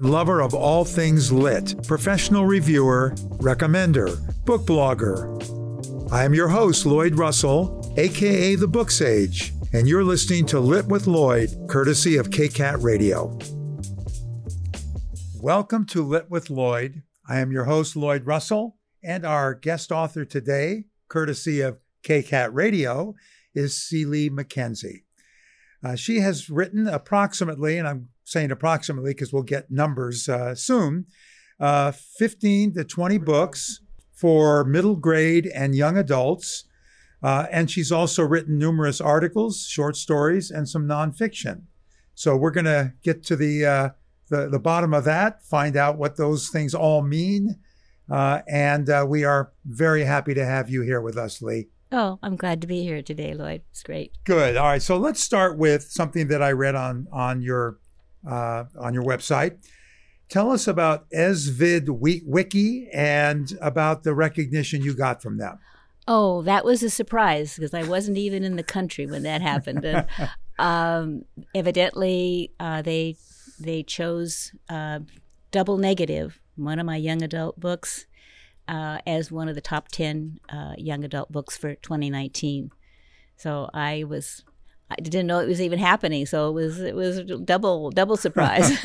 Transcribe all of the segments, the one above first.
lover of all things lit, professional reviewer, recommender, book blogger. I am your host, Lloyd Russell, aka The Book Sage, and you're listening to Lit with Lloyd, courtesy of KCAT Radio. Welcome to Lit with Lloyd. I am your host, Lloyd Russell, and our guest author today, courtesy of KCAT Radio, is C. Lee McKenzie. Uh, she has written approximately, and I'm saying approximately because we'll get numbers uh, soon, uh, 15 to 20 books for middle grade and young adults. Uh, and she's also written numerous articles, short stories, and some nonfiction. So we're going to get to the, uh, the, the bottom of that, find out what those things all mean. Uh, and uh, we are very happy to have you here with us, Lee. Oh, I'm glad to be here today, Lloyd. It's great. Good. All right. So let's start with something that I read on on your uh, on your website. Tell us about ESVID Wiki and about the recognition you got from them. Oh, that was a surprise because I wasn't even in the country when that happened. And um, evidently, uh, they they chose uh, Double Negative, one of my young adult books, uh, as one of the top ten uh, young adult books for 2019. So I was I didn't know it was even happening, so it was it was double double surprise.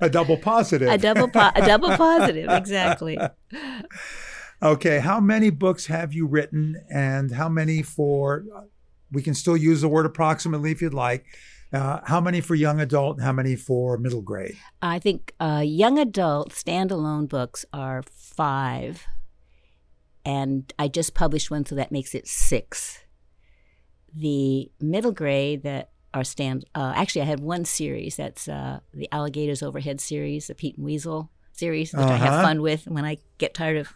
a double positive. a double po- a double positive, exactly. Okay, how many books have you written, and how many for? We can still use the word approximately if you'd like. Uh, how many for young adult? And how many for middle grade? I think uh, young adult standalone books are five, and I just published one, so that makes it six the middle grade that are stand. Uh, actually, I had one series that's uh, the Alligators Overhead series, the Pete and Weasel series, which uh-huh. I have uh-huh. fun with. When I get tired of,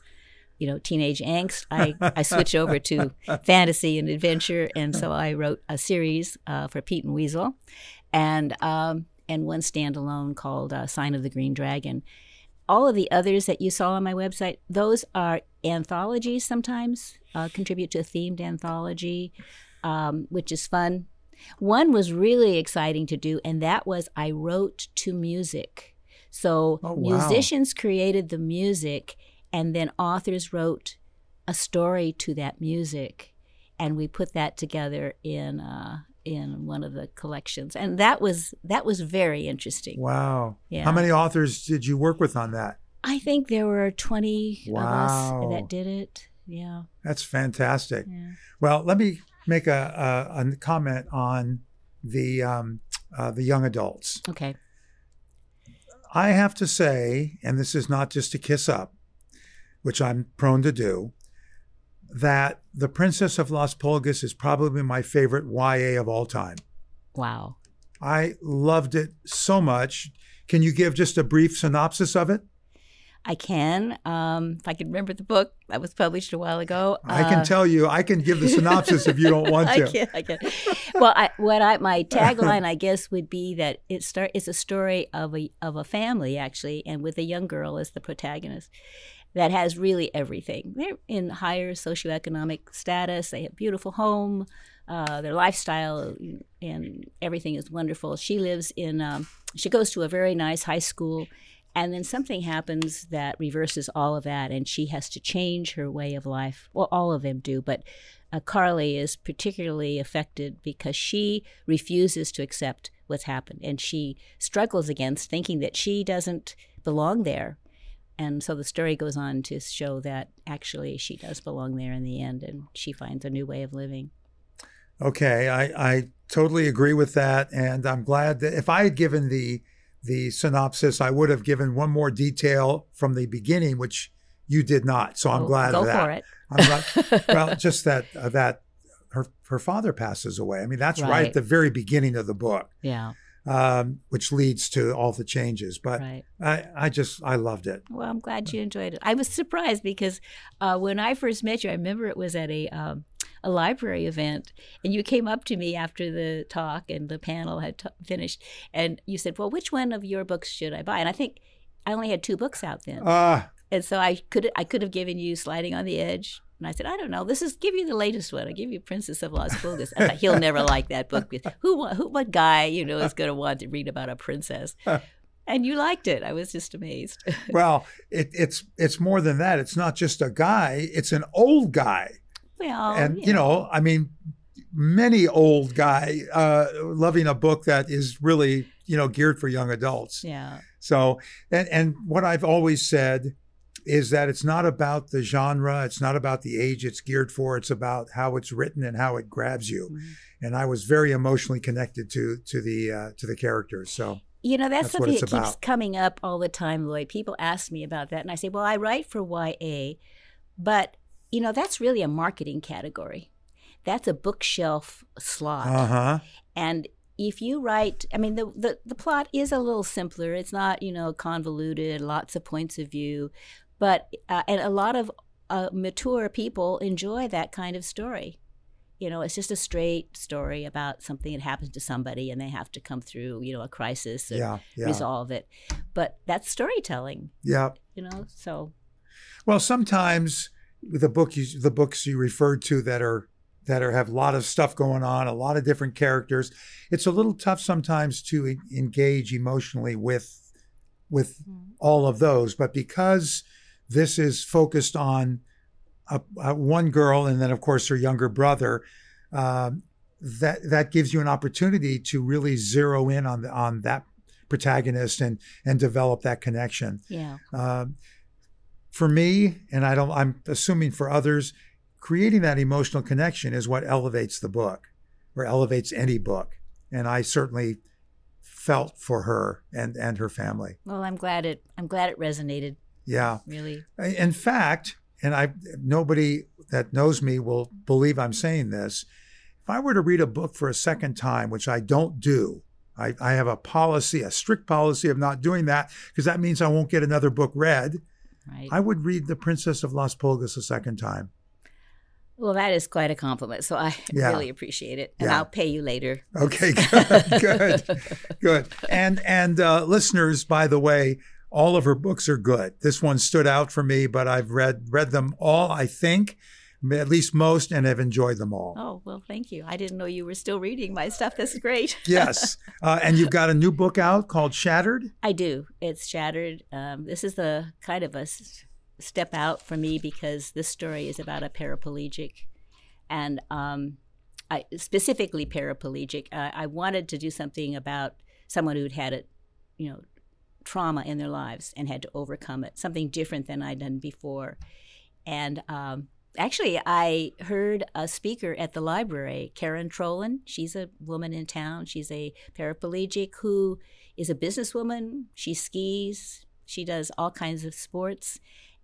you know, teenage angst, I, I switch over to fantasy and adventure, and so I wrote a series uh, for Pete and Weasel, and um, and one standalone called uh, Sign of the Green Dragon. All of the others that you saw on my website, those are anthologies. Sometimes uh, contribute to a themed anthology um, which is fun. One was really exciting to do, and that was I wrote to music. So oh, wow. musicians created the music, and then authors wrote a story to that music, and we put that together in uh, in one of the collections, and that was that was very interesting. Wow! Yeah. How many authors did you work with on that? I think there were twenty wow. of us that did it. Yeah, that's fantastic. Yeah. Well, let me make a, a, a comment on the um, uh, the young adults. Okay. I have to say, and this is not just to kiss up, which I'm prone to do, that The Princess of Las Pulgas is probably my favorite YA of all time. Wow. I loved it so much. Can you give just a brief synopsis of it? I can. Um, if I can remember the book that was published a while ago. I can uh, tell you. I can give the synopsis if you don't want to. I can. I can. Well, I, what I my tagline, I guess, would be that it start. It's a story of a of a family actually, and with a young girl as the protagonist. That has really everything. They're in higher socioeconomic status. They have beautiful home. Uh, their lifestyle and everything is wonderful. She lives in. Um, she goes to a very nice high school and then something happens that reverses all of that, and she has to change her way of life. Well, all of them do, but uh, Carly is particularly affected because she refuses to accept what's happened, and she struggles against thinking that she doesn't belong there. And so the story goes on to show that actually she does belong there in the end, and she finds a new way of living. Okay, I, I totally agree with that, and I'm glad that if I had given the the synopsis, I would have given one more detail from the beginning, which you did not. So I'm glad go of that. For it. I'm glad, well, just that uh, that her her father passes away. I mean, that's right. right at the very beginning of the book. Yeah. Um, which leads to all the changes. But right. I, I just I loved it. Well, I'm glad you enjoyed it. I was surprised because uh, when I first met you, I remember it was at a um, a library event, and you came up to me after the talk and the panel had t- finished, and you said, "Well, which one of your books should I buy?" And I think I only had two books out then, uh, and so I could I could have given you Sliding on the Edge. And I said, I don't know. This is give you the latest one. I give you Princess of Las Pulgas. I thought he'll never like that book. Who, who, what guy, you know, is going to want to read about a princess? And and you liked it. I was just amazed. well, it, it's it's more than that. It's not just a guy; it's an old guy. Well, and you know, I mean, many old guy uh, loving a book that is really you know geared for young adults. Yeah. So, and and what I've always said is that it's not about the genre, it's not about the age it's geared for, it's about how it's written and how it grabs you. Mm-hmm. And I was very emotionally connected to to the uh, to the characters. So you know, that's, that's something that keeps coming up all the time, Lloyd. People ask me about that, and I say, well, I write for YA, but you know, that's really a marketing category. That's a bookshelf slot. Uh-huh. And if you write, I mean, the, the, the plot is a little simpler. It's not, you know, convoluted, lots of points of view, but, uh, and a lot of uh, mature people enjoy that kind of story. You know, it's just a straight story about something that happens to somebody and they have to come through, you know, a crisis and yeah, yeah. resolve it. But that's storytelling. Yeah. You know, so. Well, sometimes the book you, the books you referred to that are that are have a lot of stuff going on, a lot of different characters. It's a little tough sometimes to engage emotionally with with mm-hmm. all of those, but because this is focused on a, a one girl and then of course her younger brother, um, that that gives you an opportunity to really zero in on the, on that protagonist and and develop that connection. Yeah. Um, for me, and I don't, I'm assuming for others, creating that emotional connection is what elevates the book or elevates any book. And I certainly felt for her and, and her family. Well, I'm glad it, I'm glad it resonated. Yeah. Really. In fact, and I, nobody that knows me will believe I'm saying this. If I were to read a book for a second time, which I don't do, I, I have a policy, a strict policy of not doing that because that means I won't get another book read. Right. I would read The Princess of Las Pulgas a second time. Well, that is quite a compliment. So I yeah. really appreciate it, and yeah. I'll pay you later. Okay, good, good, good. And and uh, listeners, by the way, all of her books are good. This one stood out for me, but I've read read them all. I think at least most, and have enjoyed them all. Oh, well, thank you. I didn't know you were still reading my stuff. That's great. yes. Uh, and you've got a new book out called Shattered? I do. It's Shattered. Um, this is the kind of a step out for me because this story is about a paraplegic. And um, I, specifically paraplegic. Uh, I wanted to do something about someone who'd had it, you know, trauma in their lives and had to overcome it, something different than I'd done before. And um, actually, I heard a speaker at the library, Karen Trolin. She's a woman in town. She's a paraplegic who is a businesswoman. She skis. She does all kinds of sports.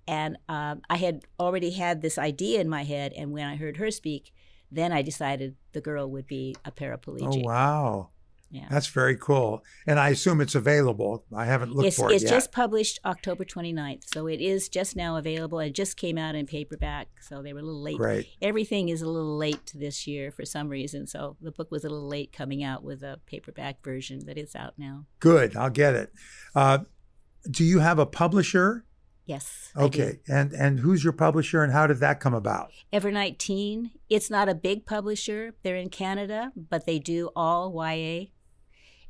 And um, I had already had this idea in my head. And when I heard her speak, then I decided the girl would be a paraplegic. Oh, wow. That's very cool. And I assume it's available. I haven't looked it's, for it it's yet. just published October 29th. So it is just now available. It just came out in paperback. So they were a little late. Great. Everything is a little late this year for some reason. So the book was a little late coming out with a paperback version, but it's out now. Good. I'll get it. Uh, do you have a publisher? Yes. Okay. And and who's your publisher and how did that come about? Evernight Teen. It's not a big publisher. They're in Canada, but they do all YA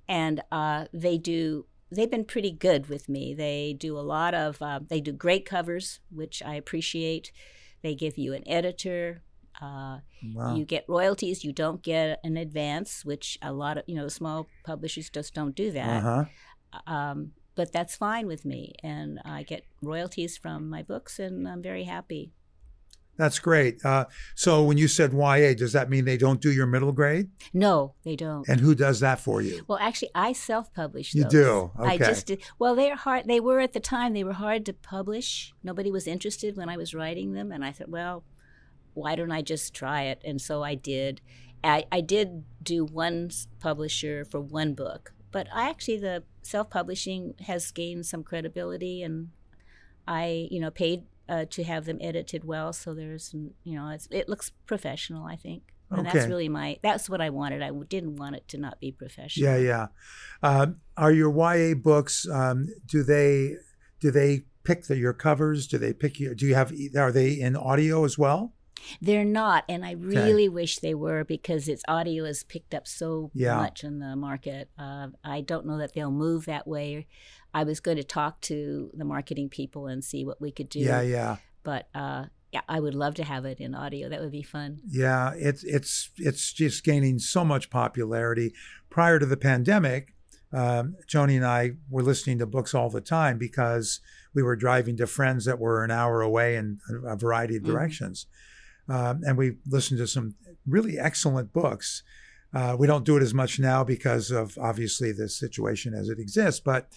and uh, they do they've been pretty good with me. They do a lot of uh, they do great covers, which I appreciate. They give you an editor. Uh, wow. You get royalties. You don't get an advance, which a lot of you know small publishers just don't do that. Uh-huh. Um, but that's fine with me, and I get royalties from my books, and I'm very happy. That's great. Uh, so when you said YA, does that mean they don't do your middle grade? No, they don't. And who does that for you? Well, actually, I self-published. You those. do. Okay. I just did. Well, they're hard. They were at the time. They were hard to publish. Nobody was interested when I was writing them, and I thought, well, why don't I just try it? And so I did. I, I did do one publisher for one book, but I actually the self-publishing has gained some credibility, and I, you know, paid uh, to have them edited well. So there's, you know, it looks professional. I think. And okay. that's really my. That's what I wanted. I didn't want it to not be professional. Yeah, yeah. Uh, are your YA books? Um, do they do they pick the, your covers? Do they pick you? Do you have? Are they in audio as well? They're not, and I really wish they were because its audio is picked up so Yeah. much in the market. Uh, I don't know that they'll move that way. I was going to talk to the marketing people and see what we could do. Yeah, yeah. But uh, yeah, I would love to have it in audio. That would be fun. Yeah, it's it's it's just gaining so much popularity. Prior to the pandemic, um, Joni and I were listening to books all the time because we were driving to friends that were an hour away in a variety of Mhm. directions, um, and we listened to some really excellent books. Uh, we don't do it as much now because of obviously the situation as it exists, but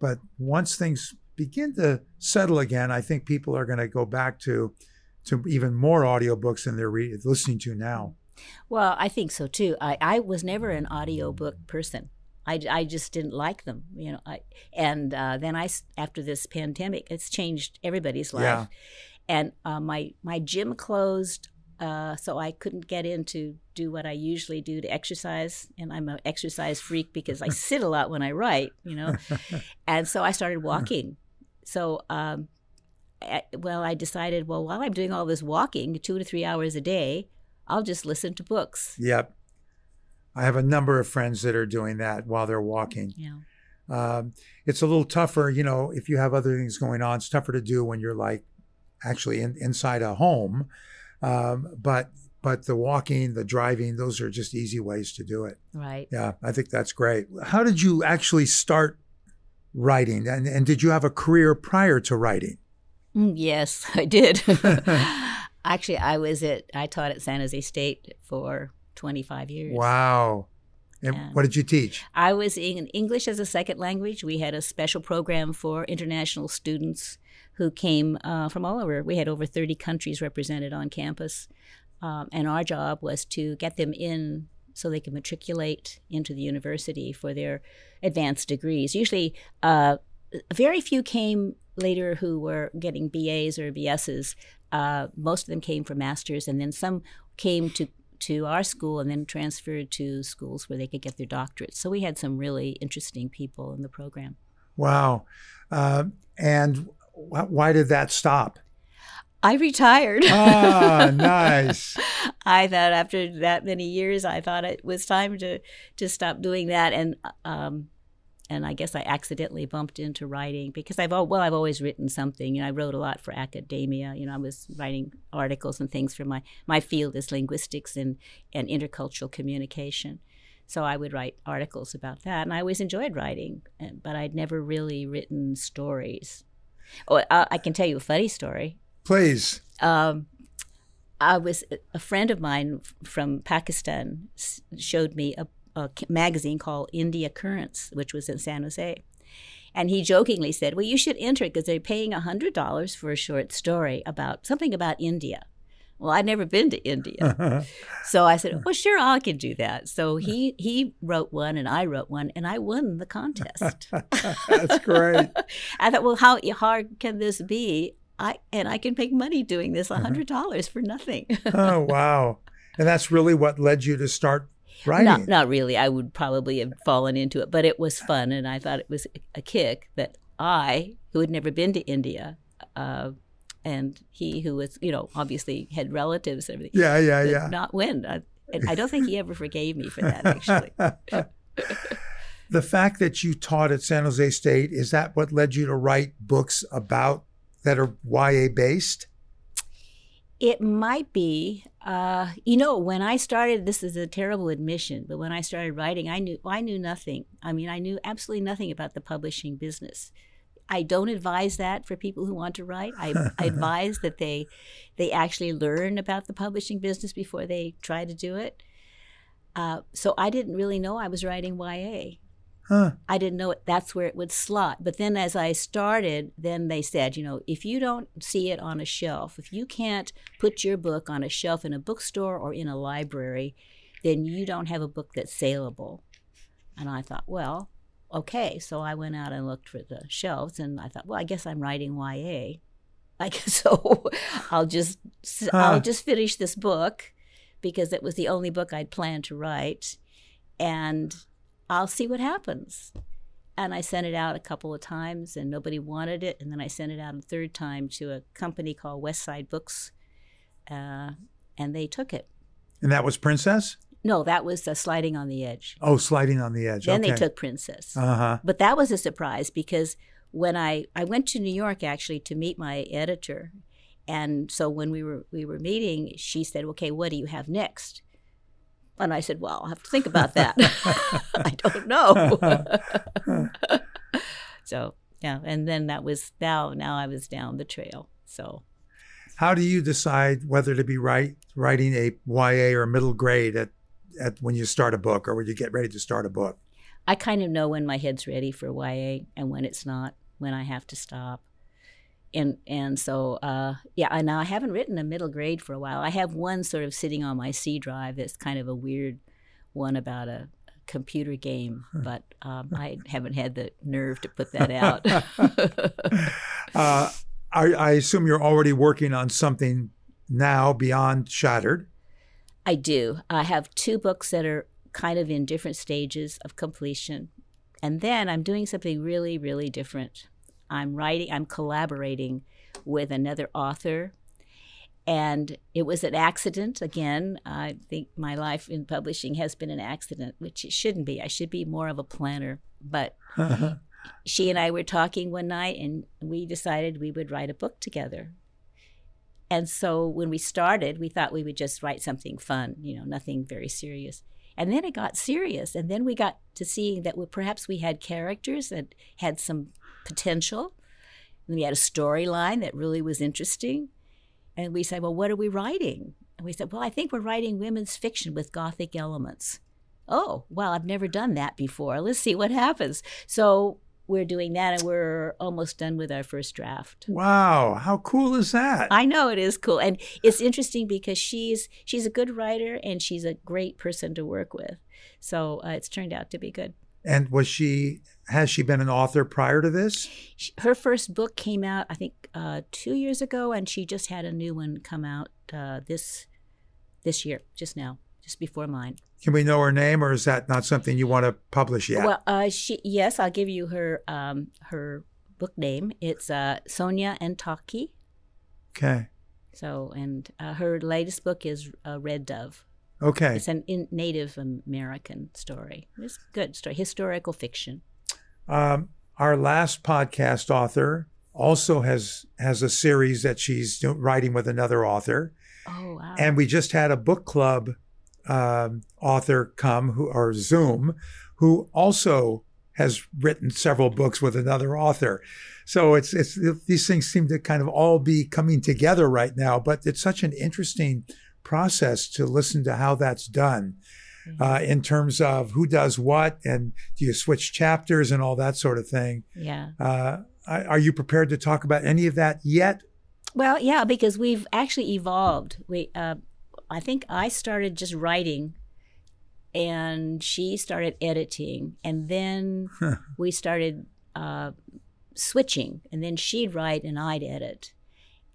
but once things begin to settle again, I think people are going to go back to to even more audiobooks than they're re- listening to now. Well, I think so too. I, I was never an audiobook person. I, I just didn't like them, you know. I, and uh, then I, after this pandemic, it's changed everybody's life. Yeah. And uh, my my gym closed, uh, so I couldn't get in to do what I usually do to exercise. And I'm an exercise freak because I sit a lot when I write, you know. and so I started walking. So, um, eh, well, I decided, well, while I'm doing all this walking, two to three hours a day, I'll just listen to books. Yep. I have a number of friends that are doing that while they're walking. Yeah. Um, it's a little tougher, you know, if you have other things going on. It's tougher to do when you're like actually in, inside a home. Um, but but the walking, the driving, those are just easy ways to do it. Right. Yeah, I think that's great. How did you actually start writing? And, and did you have a career prior to writing? Mm, Yes, I did. Actually, I was at I taught at San Jose State for 25 years. Wow. And Yeah. what did you teach? I was in English as a second language. We had a special program for international students who came uh, from all over. We had over 30 countries represented on campus. Um, and our job was to get them in so they could matriculate into the university for their advanced degrees. Usually, uh, very few came later who were getting BAs or BSs. Uh, most of them came for masters, and then some came to to our school and then transferred to schools where they could get their doctorates. So we had some really interesting people in the program. Wow. Uh, and why did that stop? I retired. Ah, nice. I thought after that many years, I thought it was time to to stop doing that, and um, and I guess I accidentally bumped into writing because I've well I've always written something. You know, I wrote a lot for academia. You know, I was writing articles and things for my my field is linguistics and and intercultural communication. So I would write articles about that, and I always enjoyed writing, but I'd never really written stories. Oh, I, I can tell you a funny story Please. um, I was a friend of mine from Pakistan showed me a magazine called India Currents, which was in San Jose. And he jokingly said, "Well, you should enter it because they're paying hundred dollars for a short story about something about India." Well, I'd never been to India, so I said, "Well, sure, I can do that." So he he wrote one, and I wrote one, and I won the contest. That's great. I thought, well, how hard can this be? I and I can make money doing this hundred dollars for nothing. Oh, wow. And that's really what led you to start writing. not, not really. I would probably have fallen into it, but it was fun, and I thought it was a kick that I, who had never been to India, uh, and he, who was, you know, obviously had relatives and everything, Yeah, yeah, did yeah. not win. I, and I don't think he ever forgave me for that. Actually, the fact that you taught at San Jose State, is that what led you to write books about that are YA based? It might be. Uh, you know, when I started, this is a terrible admission, but when I started writing, I knew I knew nothing. I mean, I knew absolutely nothing about the publishing business. I don't advise that for people who want to write. I, I advise that they they actually learn about the publishing business before they try to do it. Uh, so I didn't really know I was writing YA. Huh. I didn't know it, that's where it would slot. But then as I started, then they said, you know, if you don't see it on a shelf, if you can't put your book on a shelf in a bookstore or in a library, then you don't have a book that's saleable. And I thought, well, okay. So I went out and looked for the shelves and I thought, well, I guess I'm writing YA. Like so I'll just Huh. I'll just finish this book because it was the only book I'd planned to write and I'll see what happens. And I sent it out a couple of times and nobody wanted it. And then I sent it out a third time to a company called Westside Books uh, and they took it. And that was Princess? No, that was uh, Sliding on the Edge. Oh, Sliding on the Edge. Then okay. they took Princess. Uh huh. But that was a surprise because when I, I went to New York actually to meet my editor, and so when we were we were meeting, she said, "Okay, what do you have next?" And I said, "Well, I'll have to think about that. I don't know." so yeah, and then that was now now I was down the trail. So How do you decide whether to be writing a YA or middle grade at, at when you start a book or when you get ready to start a book? I kind of know when my head's ready for YA and when it's not, when I have to stop. And and so uh, yeah, I now I haven't written a middle grade for a while. I have one sort of sitting on my C drive that's kind of a weird one about a computer game, but um, I haven't had the nerve to put that out. uh, I, I assume you're already working on something now beyond Shattered. I do. I have two books that are kind of in different stages of completion. And then I'm doing something really, really different. I'm writing, I'm collaborating with another author. And it was an accident. Again, I think my life in publishing has been an accident, which it shouldn't be. I should be more of a planner. But she and I were talking one night and we decided we would write a book together. And so when we started, we thought we would just write something fun, you know, nothing very serious. And then it got serious. And then we got to seeing that we, perhaps we had characters that had some potential. And we had a storyline that really was interesting. And we said, well, what are we writing? And we said, well, I think we're writing women's fiction with Gothic elements. Oh, well, I've never done that before. Let's see what happens. So we're doing that and we're almost done with our first draft. Wow, how cool is that? I know it is cool. And it's interesting because she's she's a good writer and she's a great person to work with. So uh, it's turned out to be good. And was she has she been an author prior to this? She, her first book came out I think uh, 2 years ago and she just had a new one come out uh, this this year just now, just before mine. Can we know her name, or is that not something you want to publish yet? Well, uh, she yes, I'll give you her um, her book name. It's uh, Sonia Antaki. okay. So, and uh, her latest book is uh, Red Dove. Okay. It's an in Native American story. It's a good story, historical fiction. Um, our last podcast author also has has a series that she's writing with another author, Oh wow! and we just had a book club um, author come who or Zoom, who also has written several books with another author. So it's it's these things seem to kind of all be coming together right now. But it's such an interesting process to listen to how that's done uh, in terms of who does what and do you switch chapters and all that sort of thing. yeah. Uh, are you prepared to talk about any of that yet? Well, yeah, because we've actually evolved. We, uh, I think I started just writing, and she started editing, and then we started uh, switching, and then she'd write and I'd edit,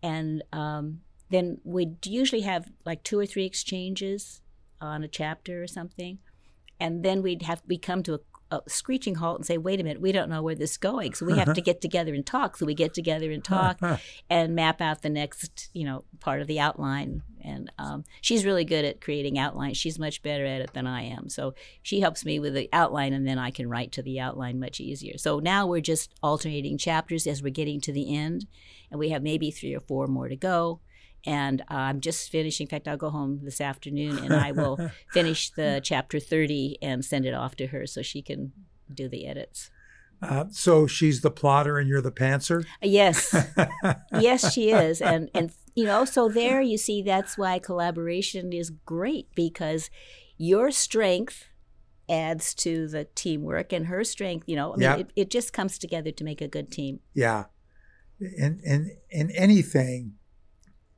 and um, then we'd usually have like two or three exchanges on a chapter or something, and then we'd have we come to a, a screeching halt and say, "Wait a minute, we don't know where this is going, so we have to get together and talk." So we get together and talk and map out the next, you know, part of the outline. And um, she's really good at creating outlines. She's much better at it than I am. So she helps me with the outline, and then I can write to the outline much easier. So now we're just alternating chapters as we're getting to the end, and we have maybe three or four more to go. And uh, I'm just finishing. In fact, I'll go home this afternoon and I will finish the chapter 30 and send it off to her so she can do the edits. Uh, so she's the plotter and you're the pantser. Yes, yes, she is, and and you know, so there you see that's why collaboration is great because your strength adds to the teamwork, and her strength, you know, I mean, it, it just comes together to make a good team. Yeah. In in in anything,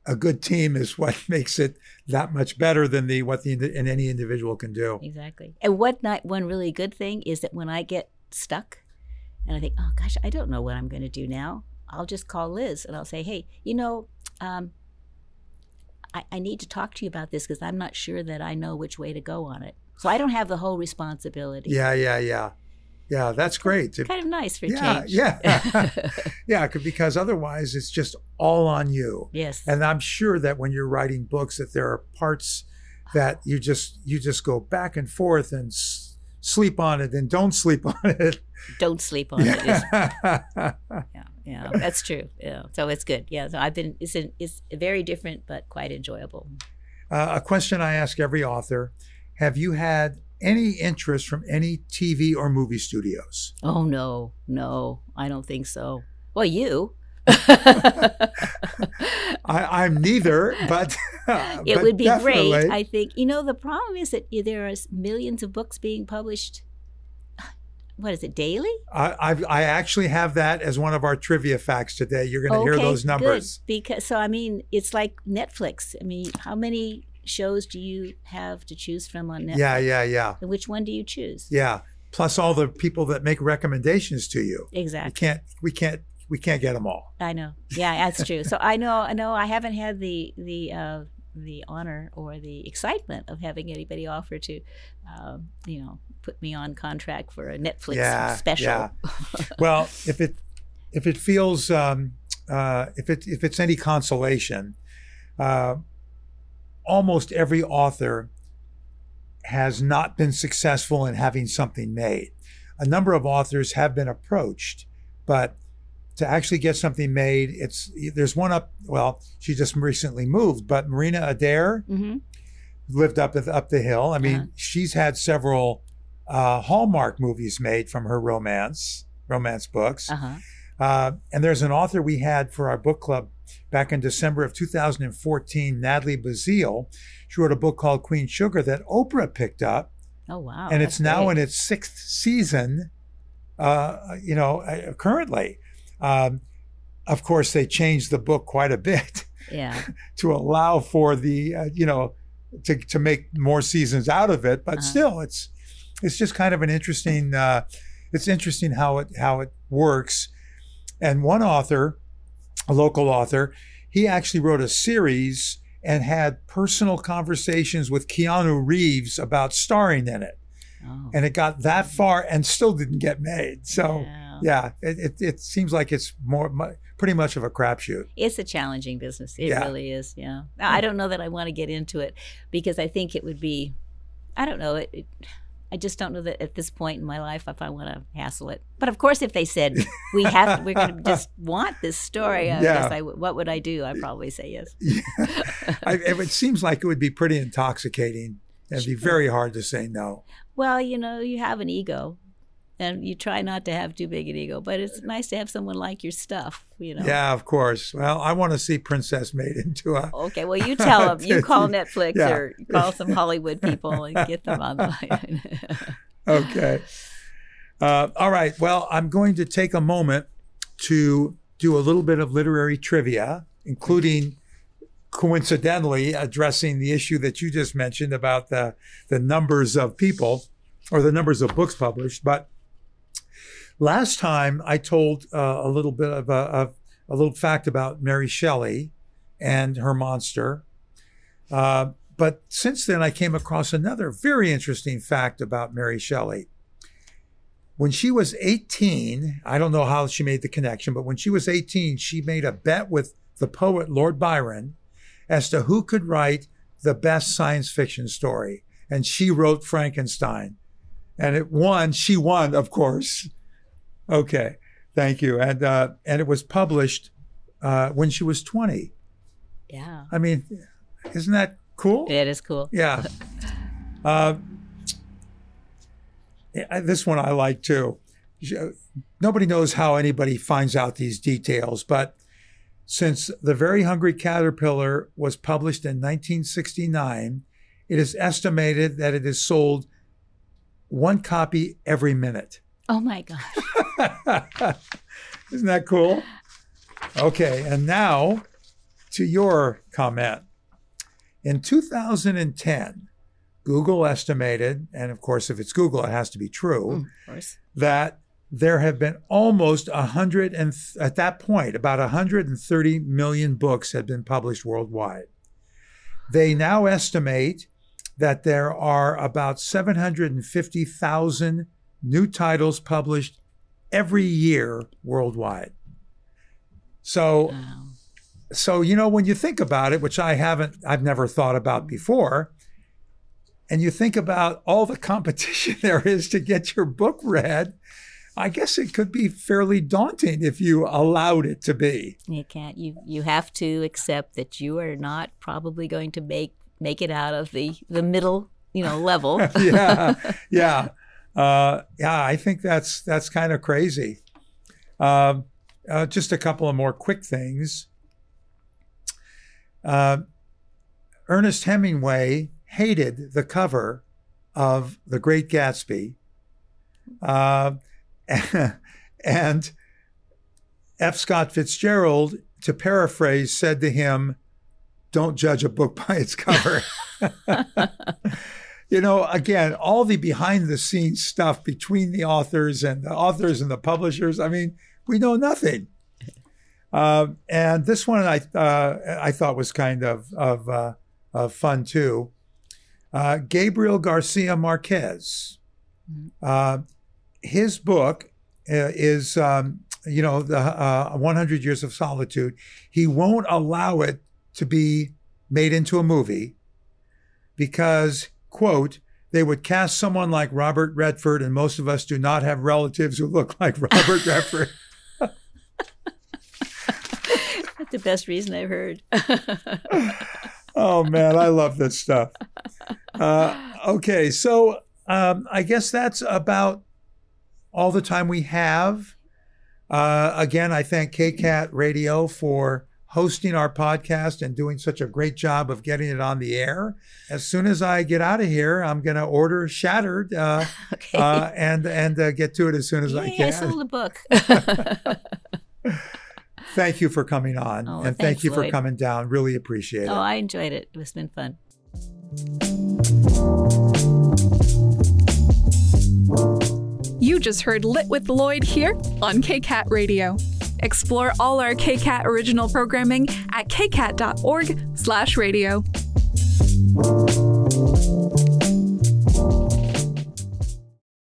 a good team is what makes it that much better than the what the in any individual can do. Exactly. And what not one really good thing is that when I get stuck, and I think, oh gosh, I don't know what I'm going to do now. I'll just call Liz and I'll say, hey, you know, um, I, I need to talk to you about this because I'm not sure that I know which way to go on it. So I don't have the whole responsibility. Yeah, yeah, yeah. yeah, that's great. kind of nice for yeah, change. yeah, yeah. Because otherwise, it's just all on you. yes. And I'm sure that when you're writing books, that there are parts that you just you just go back and forth and sleep on it and don't sleep on it. Don't sleep on it. Is- Yeah. yeah, yeah, that's true. Yeah, so it's good. Yeah, so I've been. It's a, it's very different, but quite enjoyable. Uh, a question I ask every author: Have you had any interest from any TV or movie studios? Oh no, no, I don't think so. Well, you. I, I'm neither, but it but would be great. I think you know the problem is that there are millions of books being published. What is it daily? I, I've, I actually have that as one of our trivia facts today. You're going to hear those numbers. Good. Because so I mean, it's like Netflix. I mean, how many shows do you have to choose from on Netflix? Yeah, yeah, yeah, And which one do you choose? yeah. Plus all the people that make recommendations to you. Exactly. We can't, we can't, we can't get them all. I know. Yeah, that's true. So I know. I know. I haven't had the the uh, the honor or the excitement of having anybody offer to, um, you know, put me on contract for a Netflix Yeah, special. yeah. Well, if it if it feels um, uh, if it if it's any consolation, uh, almost every author has not been successful in having something made. A number of authors have been approached, but to actually get something made, it's there's one up. Well, she just recently moved, but Marina Adair hmm lived up up the hill. I mean, Uh-huh. she's had several uh, Hallmark movies made from her romance romance books. Uh huh. Uh, and there's an author we had for our book club back in December of 2014, Natalie Baszile. She wrote a book called Queen Sugar that Oprah picked up, Oh wow. and it's now great. in its sixth season. Uh, you know, uh, currently. Um, of course, they changed the book quite a bit yeah. to allow for the uh, you know to to make more seasons out of it but Uh-huh. still it's it's just kind of an interesting uh, it's interesting how it how it works and one author a local author he actually wrote a series and had personal conversations with Keanu Reeves about starring in it Oh. and it got that far and still didn't get made so Yeah. Yeah it, it, it seems like it's more pretty much of a crapshoot It's a challenging business. It Yeah. really is. Yeah. Hmm. I don't know that I want to get into it because I think it would be, I don't know. It, it, I just don't know that at this point in my life if I want to hassle it. But of course, if they said we have, we're going to just want this story, I Yeah. guess I. What would I do? I'd probably say yes. I, it seems like it would be pretty intoxicating. It'd be very hard to say no. Well, you know, you have an ego, and you try not to have too big an ego. But it's nice to have someone like your stuff. You know. Yeah, of course. Well, I want to see Princess made into a. Okay, well, you tell them. You call Netflix Yeah. or call some Hollywood people and get them on the line. Okay. Uh, all right. Well, I'm going to take a moment to do a little bit of literary trivia, including coincidentally addressing the issue that you just mentioned about the the numbers of people or the numbers of books published. But last time I told uh, a little bit of a, of a little fact about Mary Shelley and her monster. Uh, but since then, I came across another very interesting fact about Mary Shelley. When she was 18, I don't know how she made the connection, but when she was 18, she made a bet with the poet Lord Byron as to who could write the best science fiction story. And she wrote Frankenstein. And it won. She won, of course. Okay, thank you. And uh, and it was published uh, when she was 20. yeah, I mean, isn't that cool? it is cool. Yeah. Uh, yeah, this one I like too. Nobody knows how anybody finds out these details, but since The Very Hungry Caterpillar was published in 1969, it is estimated that it is sold one copy every minute. Oh my gosh. Isn't that cool? Okay, and now to your comment. In 2010, Google estimated, and of course, if it's Google, it has to be true, Mm, of course. that there have been almost 100 and at that point about 130 million books had been published worldwide. They now estimate that there are about 750,000 new titles published every year worldwide. So, Wow. so you know when you think about it, which I haven't, I've never thought about before, and you think about all the competition there is to get your book read, I guess it could be fairly daunting if you allowed it to be. You can't. You you have to accept that you are not probably going to make make it out of the the middle you know level. yeah, yeah, uh, yeah. I think that's that's kind of crazy. Um, uh, just a couple of more quick things. Uh, Ernest Hemingway hated the cover of The Great Gatsby, uh, and F. Scott Fitzgerald, to paraphrase, said to him, "Don't judge a book by its cover." you know, again, all the behind the scenes stuff between the authors and the authors and the publishers. I mean, we know nothing. Um, and this one I uh, I thought was kind of of, uh, of fun too. Uh, Gabriel Garcia Marquez. Uh, his book uh, is um, you know the uh, 100 Years of Solitude. He won't allow it to be made into a movie because quote they would cast someone like Robert Redford, and most of us do not have relatives who look like Robert Redford. That's the best reason I've heard. oh man, I love this stuff. Uh, okay, so um, I guess that's about all the time we have. Uh, again, I thank KCAT Radio for hosting our podcast and doing such a great job of getting it on the air. As soon as I get out of here, I'm going to order Shattered uh, okay. uh, and and uh, get to it as soon as I Yay, I can. sold a book. Thank you for coming on, Oh, and thank thanks, you for coming down. Really appreciate it. oh, I enjoyed it. It's been fun. You just heard Lit with Lloyd here on KCAT Radio. Explore all our KCAT original programming at kcat.org/radio.